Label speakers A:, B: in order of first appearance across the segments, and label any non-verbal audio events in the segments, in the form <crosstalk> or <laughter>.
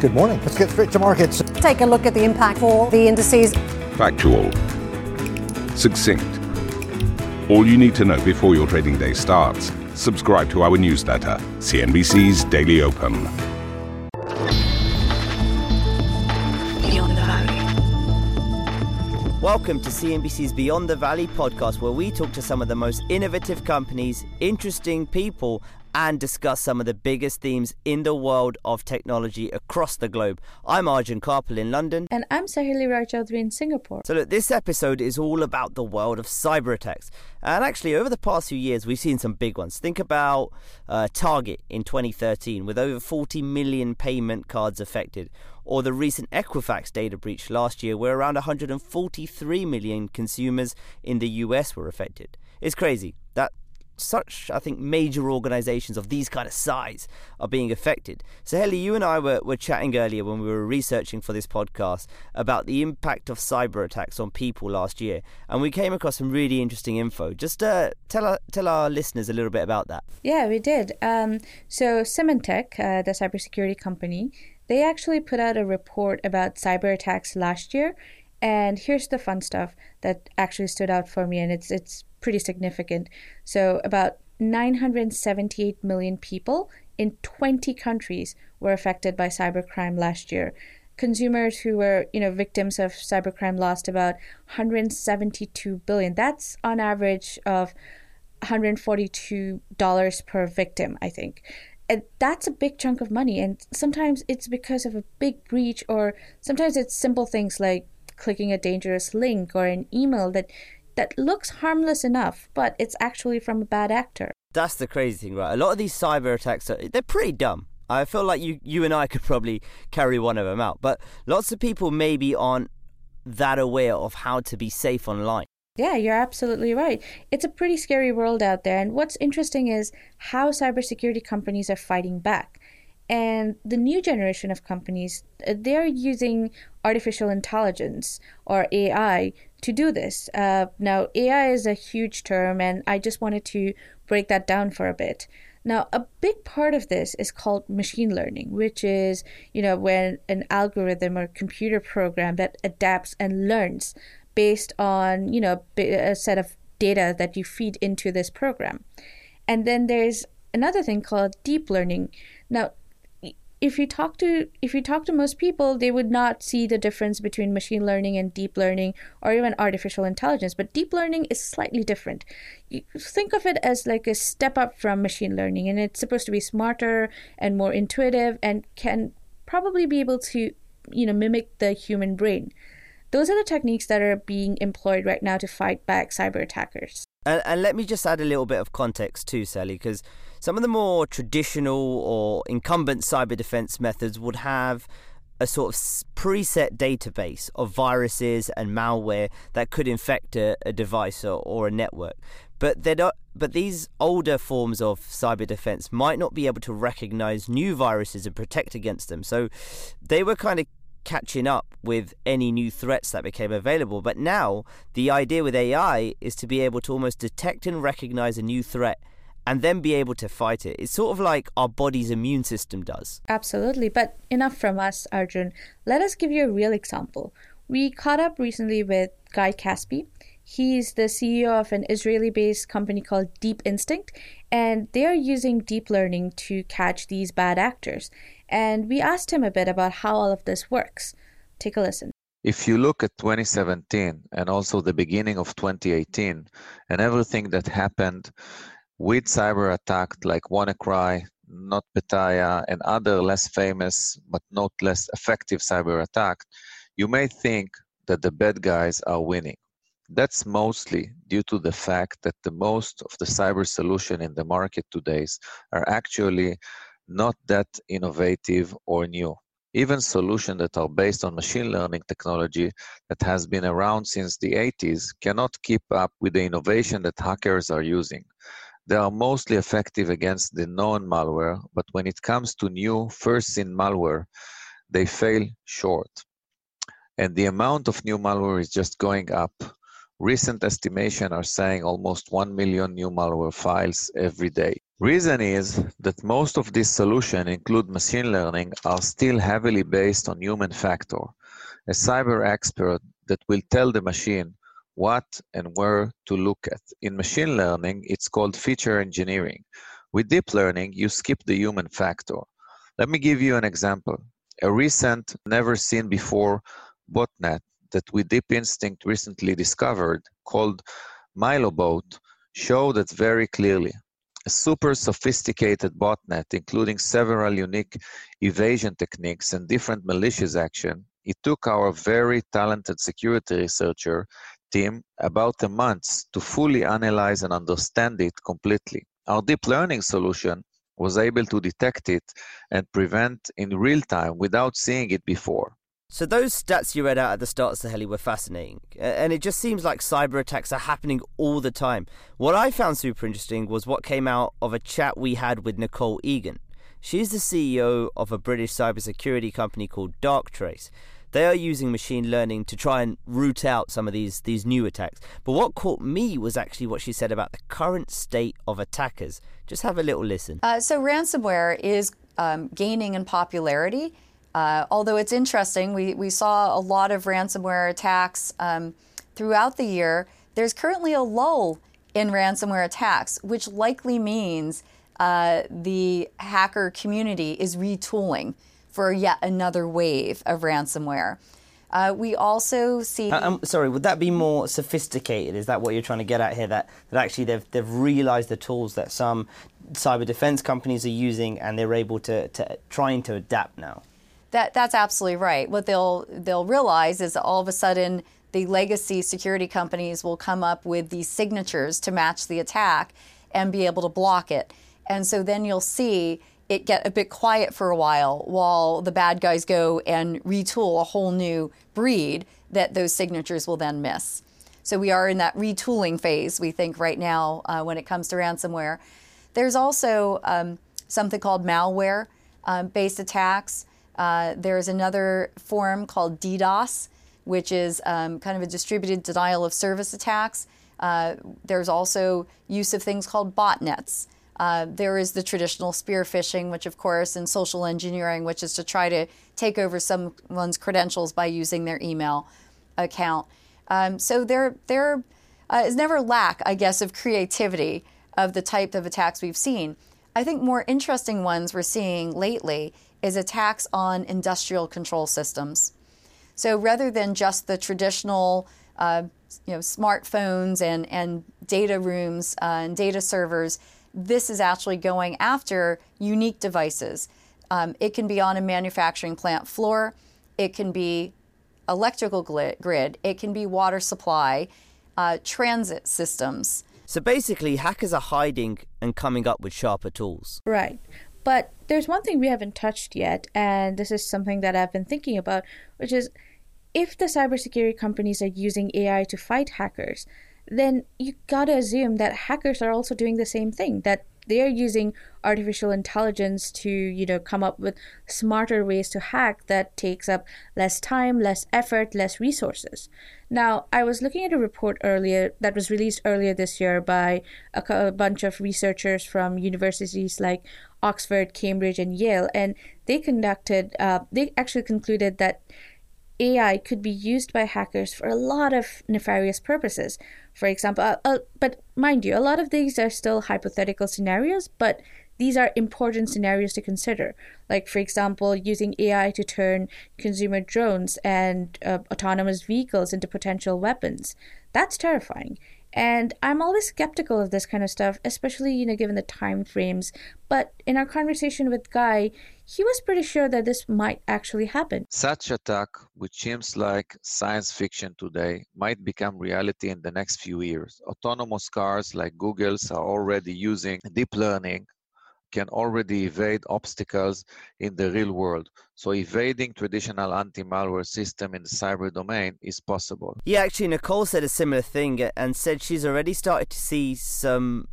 A: Good morning. Let's get straight to markets.
B: Take a look at the impact for the indices.
C: Factual. Succinct. All you need to know before your trading day starts. Subscribe to our newsletter, CNBC's Daily Open.
D: Beyond the Valley.
E: Welcome to CNBC's Beyond the Valley podcast, where we talk to some of the most innovative companies, interesting people, and discuss some of the biggest themes in the world of technology across the globe. I'm Arjun Kharpal in London.
F: And I'm Saheli Roy Choudhury in Singapore.
E: So, look, this episode is all about the world of cyber attacks. And actually, over the past few years, we've seen some big ones. Think about uh, Target in 2013, with over 40 million payment cards affected, or the recent Equifax data breach last year, where around 143 million consumers in the US were affected. It's crazy. Such, I think, major organizations of these kind of size are being affected. So, Helly, you and I were, were chatting earlier when we were researching for this podcast about the impact of cyber attacks on people last year, and we came across some really interesting info. Just uh, tell, our, tell our listeners a little bit about that.
F: Yeah, we did. Um, so, Symantec, uh, the cybersecurity company, they actually put out a report about cyber attacks last year. And here's the fun stuff that actually stood out for me, and it's it's pretty significant. So, about 978 million people in 20 countries were affected by cybercrime last year. Consumers who were, you know, victims of cybercrime lost about 172 billion. That's on average of 142 dollars per victim, I think. And that's a big chunk of money. And sometimes it's because of a big breach, or sometimes it's simple things like clicking a dangerous link or an email that that looks harmless enough, but it's actually from a bad actor.
E: That's the crazy thing, right? A lot of these cyber attacks are they're pretty dumb. I feel like you you and I could probably carry one of them out, but lots of people maybe aren't that aware of how to be safe online.
F: Yeah, you're absolutely right. It's a pretty scary world out there, and what's interesting is how cybersecurity companies are fighting back. And the new generation of companies, uh, they're using artificial intelligence or AI to do this. Uh, now, AI is a huge term, and I just wanted to break that down for a bit. Now, a big part of this is called machine learning, which is, you know, when an algorithm or computer program that adapts and learns based on, you know, a set of data that you feed into this program. And then there's another thing called deep learning. Now, if you talk to if you talk to most people they would not see the difference between machine learning and deep learning or even artificial intelligence. But deep learning is slightly different. You think of it as like a step up from machine learning and it's supposed to be smarter and more intuitive and can probably be able to you know mimic the human brain. Those are the techniques that are being employed right now to fight back cyber attackers.
E: And, and let me just add a little bit of context too sally because some of the more traditional or incumbent cyber defense methods would have a sort of preset database of viruses and malware that could infect a, a device or, or, a network. But they're not, but these older forms of cyber defense might not be able to recognize new viruses and protect against them. So they were kind of catching up with any new threats that became available. But now the idea with AI is to be able to almost detect and recognize a new threat and then be able to fight it. It's sort of like our body's immune system does.
F: Absolutely. But enough from us, Arjun. Let us give you a real example. We caught up recently with Guy Caspi. He's the CEO of an Israeli based company called Deep Instinct, and they are using deep learning to catch these bad actors. And we asked him a bit about how all of this works. Take a listen.
G: If you look at 2017 and also the beginning of 2018 and everything that happened with cyber attack like WannaCry, NotPetya, and other less famous but not less effective cyber attack, you may think that the bad guys are winning. That's mostly due to the fact that the most of the cyber solution in the market today are actually not that innovative or new. Even solutions that are based on machine learning technology that has been around since the 80s cannot keep up with the innovation that hackers are using. They are mostly effective against the known malware, but when it comes to new first-in malware, they fail short. And the amount of new malware is just going up. Recent estimations are saying almost 1 million new malware files every day. Reason is that most of these solutions include machine learning are still heavily based on human factor. A cyber expert that will tell the machine what and where to look at. In machine learning, it's called feature engineering. With deep learning, you skip the human factor. Let me give you an example. A recent, never seen before botnet that we Deep Instinct recently discovered, called Mylobot, showed that very clearly. A super sophisticated botnet, including several unique evasion techniques and different malicious action, it took our very talented security researcher team about a month to fully analyze and understand it completely. Our deep learning solution was able to detect it and prevent in real time without seeing it before.
E: So those stats you read out at the start, Saheli, were fascinating, and it just seems like cyber attacks are happening all the time. What I found super interesting was what came out of a chat we had with Nicole Eagan. She's the CEO of a British cybersecurity company called Darktrace. They are using machine learning to try and root out some of these these new attacks. But what caught me was actually what she said about the current state of attackers. Just have a little listen.
H: Uh, so ransomware is um, gaining in popularity uh, although it's interesting, we, we saw a lot of ransomware attacks um, throughout the year. There's currently a lull in ransomware attacks, which likely means uh, the hacker community is retooling for yet another wave of ransomware. Uh, we also see.
E: Uh, um, sorry, would that be more sophisticated? Is that what you're trying to get at here? That that actually they've they've realised the tools that some cyber defence companies are using, and they're able to to trying to adapt now.
H: That that's absolutely right. What they'll they'll realize is all of a sudden the legacy security companies will come up with these signatures to match the attack and be able to block it. And so then you'll see it get a bit quiet for a while while the bad guys go and retool a whole new breed that those signatures will then miss. So we are in that retooling phase, we think, right now uh, when it comes to ransomware. There's also um, something called malware um, based attacks. Uh, there's another form called DDoS, which is um, kind of a distributed denial of service attacks. Uh, there's also use of things called botnets. Uh, there is the traditional spear phishing, which, of course, and social engineering, which is to try to take over someone's credentials by using their email account. Um, so there, there uh, is never lack, I guess, of creativity of the type of attacks we've seen. I think more interesting ones we're seeing lately is attacks on industrial control systems. So rather than just the traditional, uh, you know, smartphones and, and data rooms uh, and data servers, this is actually going after unique devices. Um, it can be on a manufacturing plant floor. It can be electrical grid. It can be water supply, uh, transit systems.
E: So basically, hackers are hiding and coming up with sharper tools.
F: Right. But there's one thing we haven't touched yet, and this is something that I've been thinking about, which is if the cybersecurity companies are using AI to fight hackers, then you gotta assume that hackers are also doing the same thing, that they are using artificial intelligence to you know come up with smarter ways to hack that takes up less time less effort less resources. Now i was looking at a report earlier that was released earlier this year by a, a bunch of researchers from universities like oxford cambridge and yale and they conducted uh, they actually concluded that AI could be used by hackers for a lot of nefarious purposes. For example, uh, uh, but mind you, a lot of these are still hypothetical scenarios, but these are important scenarios to consider. Like, for example, using AI to turn consumer drones and uh, autonomous vehicles into potential weapons. That's terrifying. And I'm always skeptical of this kind of stuff, especially, you know, given the time frames. But in our conversation with Guy, he was pretty sure that this might actually happen.
G: Such attack, which seems like science fiction today, might become reality in the next few years. Autonomous cars like Google's are already using deep learning can already evade obstacles in the real world. So evading traditional anti-malware system in the cyber domain is possible.
E: Yeah, actually, Nicole said a similar thing and said she's already started to see some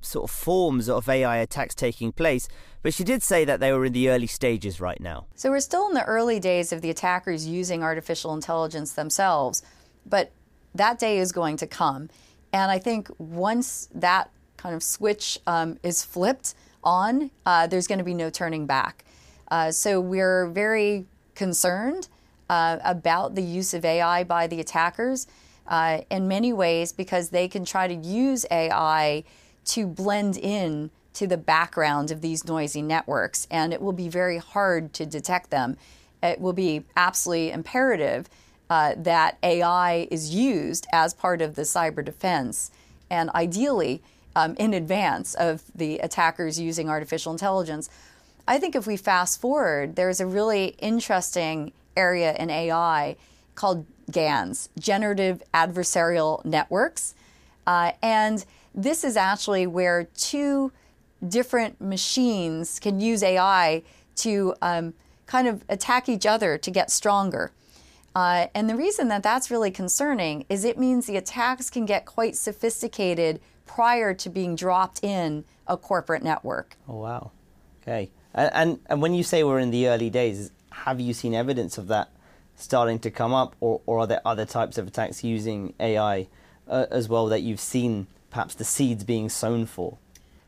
E: sort of forms of AI attacks taking place, but she did say that they were in the early stages right now.
H: So we're still in the early days of the attackers using artificial intelligence themselves, but that day is going to come. And I think once that kind of switch um, is flipped on, uh, there's going to be no turning back. Uh, so we're very concerned uh, about the use of AI by the attackers uh, in many ways because they can try to use AI to blend in to the background of these noisy networks, and it will be very hard to detect them. It will be absolutely imperative uh, that AI is used as part of the cyber defense, and ideally um, in advance of the attackers using artificial intelligence. I think if we fast forward, there's a really interesting area in AI called GANs, Generative Adversarial Networks. Uh, and this is actually where two different machines can use AI to um, kind of attack each other to get stronger. Uh, and the reason that that's really concerning is it means the attacks can get quite sophisticated prior to being dropped in a corporate network.
E: Oh, wow. Okay. And, and, and when you say we're in the early days, have you seen evidence of that starting to come up, or, or are there other types of attacks using AI uh, as well that you've seen perhaps the seeds being sown for?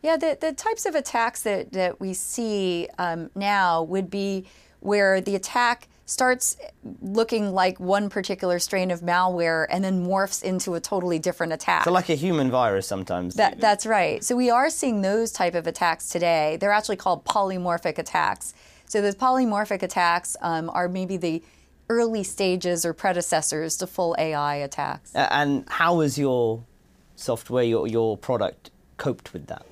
H: Yeah, the, the types of attacks that, that we see um, now would be where the attack starts looking like one particular strain of malware and then morphs into a totally different attack.
E: So like a human virus sometimes.
H: That, that's right. So we are seeing those type of attacks today. They're actually called polymorphic attacks. So those polymorphic attacks um, are maybe the early stages or predecessors to full AI attacks.
E: Uh, and how has your software, your, your product, coped with that?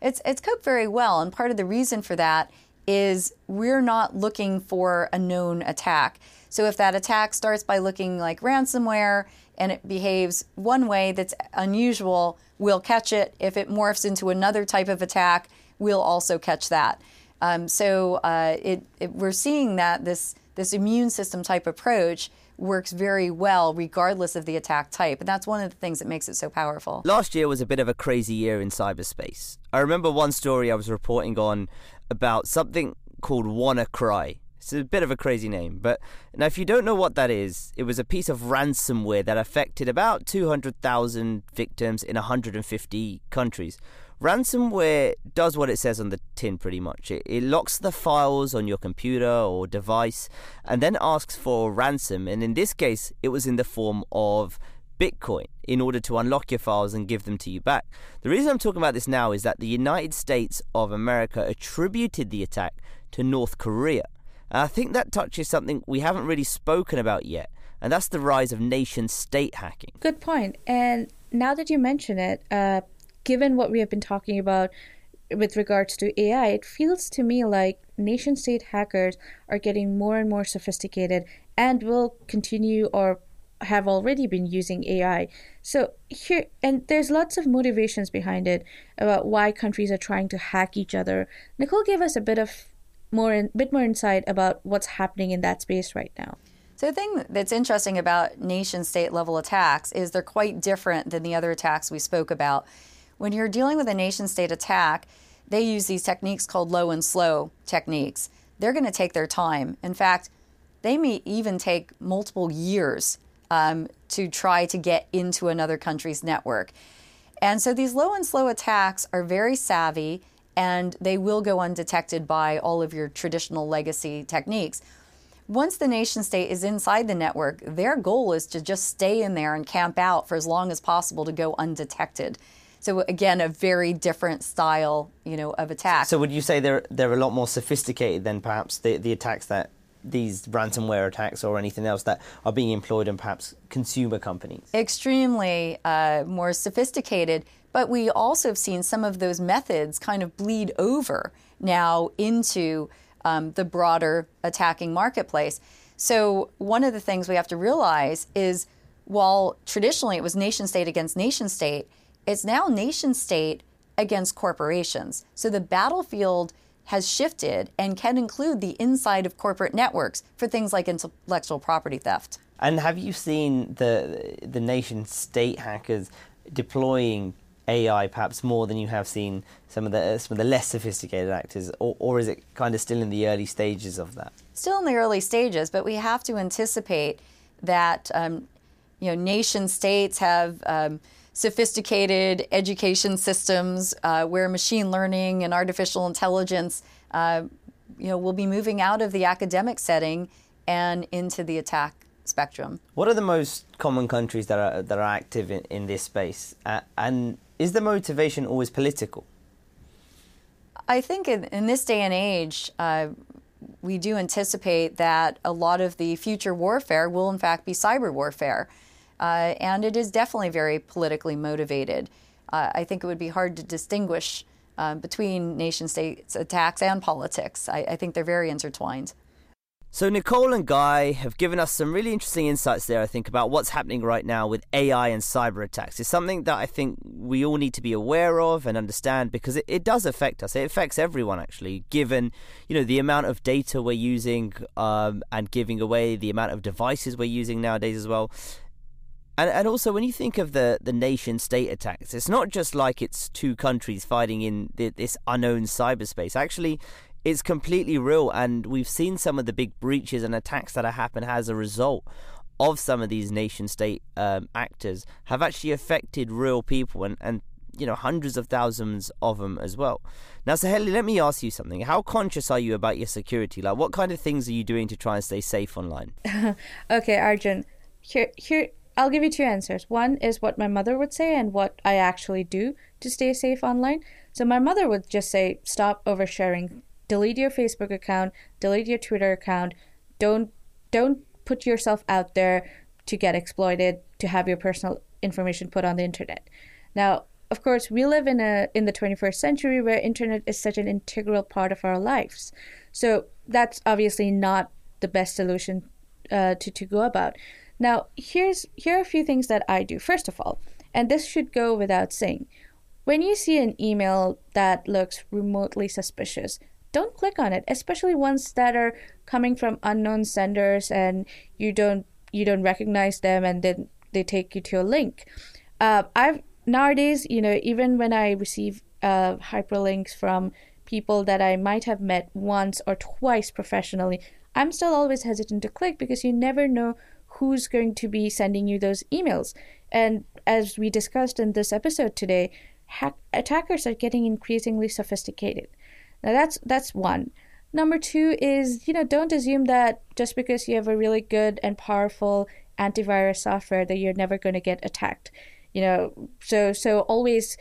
H: It's, it's coped very well, and part of the reason for that is we're not looking for a known attack. So if that attack starts by looking like ransomware and it behaves one way that's unusual, we'll catch it. If it morphs into another type of attack, we'll also catch that. Um, so uh, it, it, we're seeing that this this immune system type approach works very well regardless of the attack type. And that's one of the things that makes it so powerful.
E: Last year was a bit of a crazy year in cyberspace. I remember one story I was reporting on about something called WannaCry. It's a bit of a crazy name, but now if you don't know what that is, it was a piece of ransomware that affected about 200,000 victims in 150 countries. Ransomware does what it says on the tin pretty much. It, it locks the files on your computer or device and then asks for ransom. And in this case, it was in the form of Bitcoin in order to unlock your files and give them to you back. The reason I'm talking about this now is that the United States of America attributed the attack to North Korea. And I think that touches something we haven't really spoken about yet, and that's the rise of nation state hacking.
F: Good point. And now that you mention it, uh, given what we have been talking about with regards to AI, it feels to me like nation state hackers are getting more and more sophisticated and will continue or have already been using AI. So here and there's lots of motivations behind it about why countries are trying to hack each other. Nicole gave us a bit of more in, bit more insight about what's happening in that space right now.
H: So the thing that's interesting about nation state level attacks is they're quite different than the other attacks we spoke about. When you're dealing with a nation state attack, they use these techniques called low and slow techniques. They're going to take their time. In fact, they may even take multiple years um, to try to get into another country's network. And so these low and slow attacks are very savvy and they will go undetected by all of your traditional legacy techniques. Once the nation state is inside the network, their goal is to just stay in there and camp out for as long as possible to go undetected. So again, a very different style, you know, of attack.
E: So would you say they're they're a lot more sophisticated than perhaps the the attacks that these ransomware attacks or anything else that are being employed in perhaps consumer companies?
H: Extremely uh, more sophisticated, but we also have seen some of those methods kind of bleed over now into um, the broader attacking marketplace. So, one of the things we have to realize is while traditionally it was nation state against nation state, it's now nation state against corporations. So, the battlefield has shifted and can include the inside of corporate networks for things like intellectual property theft.
E: And have you seen the the nation state hackers deploying AI perhaps more than you have seen some of the some of the less sophisticated actors, or, or is it kind of still in the early stages of that?
H: Still in the early stages, but we have to anticipate that um, you know nation states have um, sophisticated education systems uh, where machine learning and artificial intelligence, uh, you know, will be moving out of the academic setting and into the attack spectrum.
E: What are the most common countries that are that are active in, in this space? Uh, and is the motivation always political?
H: I think in, in this day and age, uh, we do anticipate that a lot of the future warfare will, in fact, be cyber warfare. Uh, and it is definitely very politically motivated. Uh, I think it would be hard to distinguish uh, between nation states attacks and politics. I, I think they're very intertwined.
E: So, Nicole and Guy have given us some really interesting insights there, I think, about what's happening right now with AI and cyber attacks. It's something that I think we all need to be aware of and understand because it, it does affect us. It affects everyone, actually, given, you know, the amount of data we're using um, and giving away, the amount of devices we're using nowadays as well. And, and also, when you think of the, the nation state attacks, it's not just like it's two countries fighting in the, this unknown cyberspace. Actually, it's completely real, and we've seen some of the big breaches and attacks that have happened as a result of some of these nation state um, actors have actually affected real people and, and you know hundreds of thousands of them as well. Now, Saheli, let me ask you something. How conscious are you about your security? Like, what kind of things are you doing to try and stay safe online? <laughs>
F: okay, Arjun. Here, here, I'll give you two answers. One is what my mother would say, and what I actually do to stay safe online. So my mother would just say, "Stop oversharing delete your Facebook account, delete your Twitter account. Don't don't put yourself out there to get exploited, to have your personal information put on the internet. Now, of course, we live in a in the 21st century where internet is such an integral part of our lives. So that's obviously not the best solution uh, to to go about. Now, here's here are a few things that I do. First of all, and this should go without saying, when you see an email that looks remotely suspicious, don't click on it, especially ones that are coming from unknown senders and you don't you don't recognize them, and then they take you to a link. Uh, I've nowadays, you know, even when I receive uh, hyperlinks from people that I might have met once or twice professionally, I'm still always hesitant to click because you never know who's going to be sending you those emails. And as we discussed in this episode today, hack- attackers are getting increasingly sophisticated. Now that's that's one. Number two is, you know, don't assume that just because you have a really good and powerful antivirus software that you're never going to get attacked. You know, so so always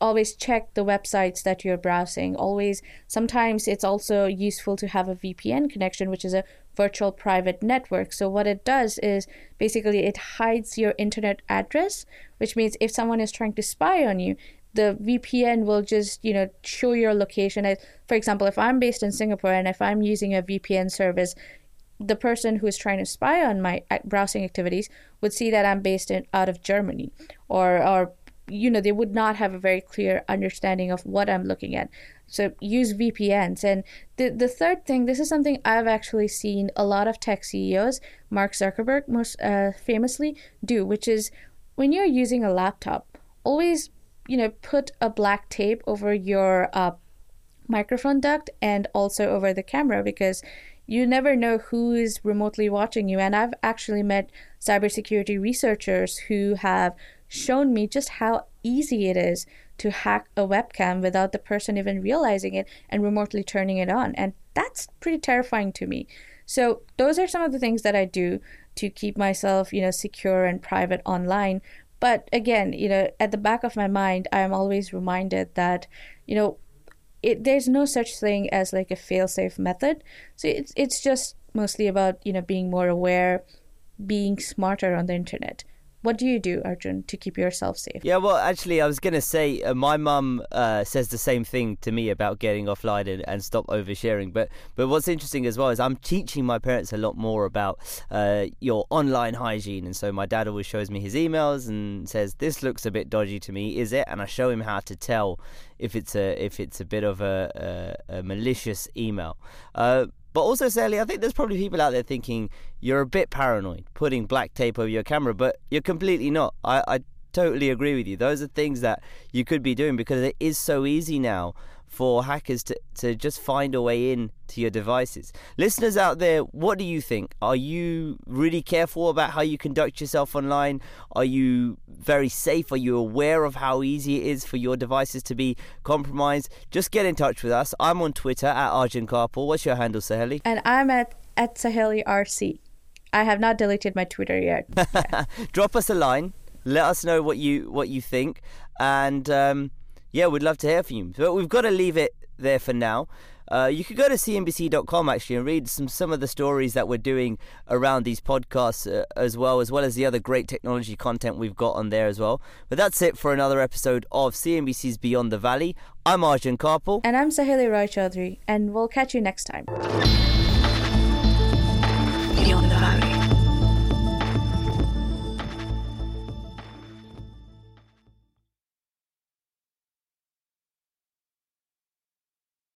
F: always check the websites that you're browsing. Always sometimes it's also useful to have a VPN connection, which is a virtual private network. So what it does is basically it hides your internet address, which means if someone is trying to spy on you, the VPN will just, you know, show your location. For example, if I'm based in Singapore and if I'm using a VPN service, the person who is trying to spy on my uh, browsing activities would see that I'm based in out of Germany, or or you know they would not have a very clear understanding of what I'm looking at. So use VPNs. And the the third thing, this is something I've actually seen a lot of tech CEOs, Mark Zuckerberg most uh, famously, do, which is when you're using a laptop, always you know, put a black tape over your uh, microphone duct and also over the camera because you never know who is remotely watching you. And I've actually met cybersecurity researchers who have shown me just how easy it is to hack a webcam without the person even realizing it and remotely turning it on. And that's pretty terrifying to me. So those are some of the things that I do to keep myself, you know, secure and private online. But again, you know, at the back of my mind, I'm always reminded that, you know, it, there's no such thing as like a fail-safe method. So it's it's just mostly about you know being more aware, being smarter on the internet. What do you do, Arjun, to keep yourself safe?
E: Yeah, well, actually, I was going to say uh, my mum uh, says the same thing to me about getting offline and, and stop oversharing. But but what's interesting as well is I'm teaching my parents a lot more about uh, your online hygiene. And so my dad always shows me his emails and says, "This looks a bit dodgy to me, is it?" And I show him how to tell if it's a if it's a bit of a, a, a malicious email. But also, Sally, I think there's probably people out there thinking you're a bit paranoid putting black tape over your camera, but you're completely not. I, I totally agree with you. Those are things that you could be doing because it is so easy now for hackers to, to just find a way in to your devices. Listeners out there, what do you think? Are you really careful about how you conduct yourself online? Are you very safe? Are you aware of how easy it is for your devices to be compromised? Just get in touch with us. I'm on Twitter at Arjun Kharpal. What's your handle, Saheli?
F: And I'm at, at Saheli RC. I have not deleted my Twitter yet. <laughs>
E: Drop us a line. Let us know what you what you think, and um, yeah, we'd love to hear from you. But we've got to leave it there for now. Uh, you could go to cnbc.com actually and read some some of the stories that we're doing around these podcasts uh, as well, as well as the other great technology content we've got on there as well. But that's it for another episode of CNBC's Beyond the Valley. I'm Arjun Kharpal.
F: And I'm Saheli Roy Choudhury, and we'll catch you next time. Beyond the Valley.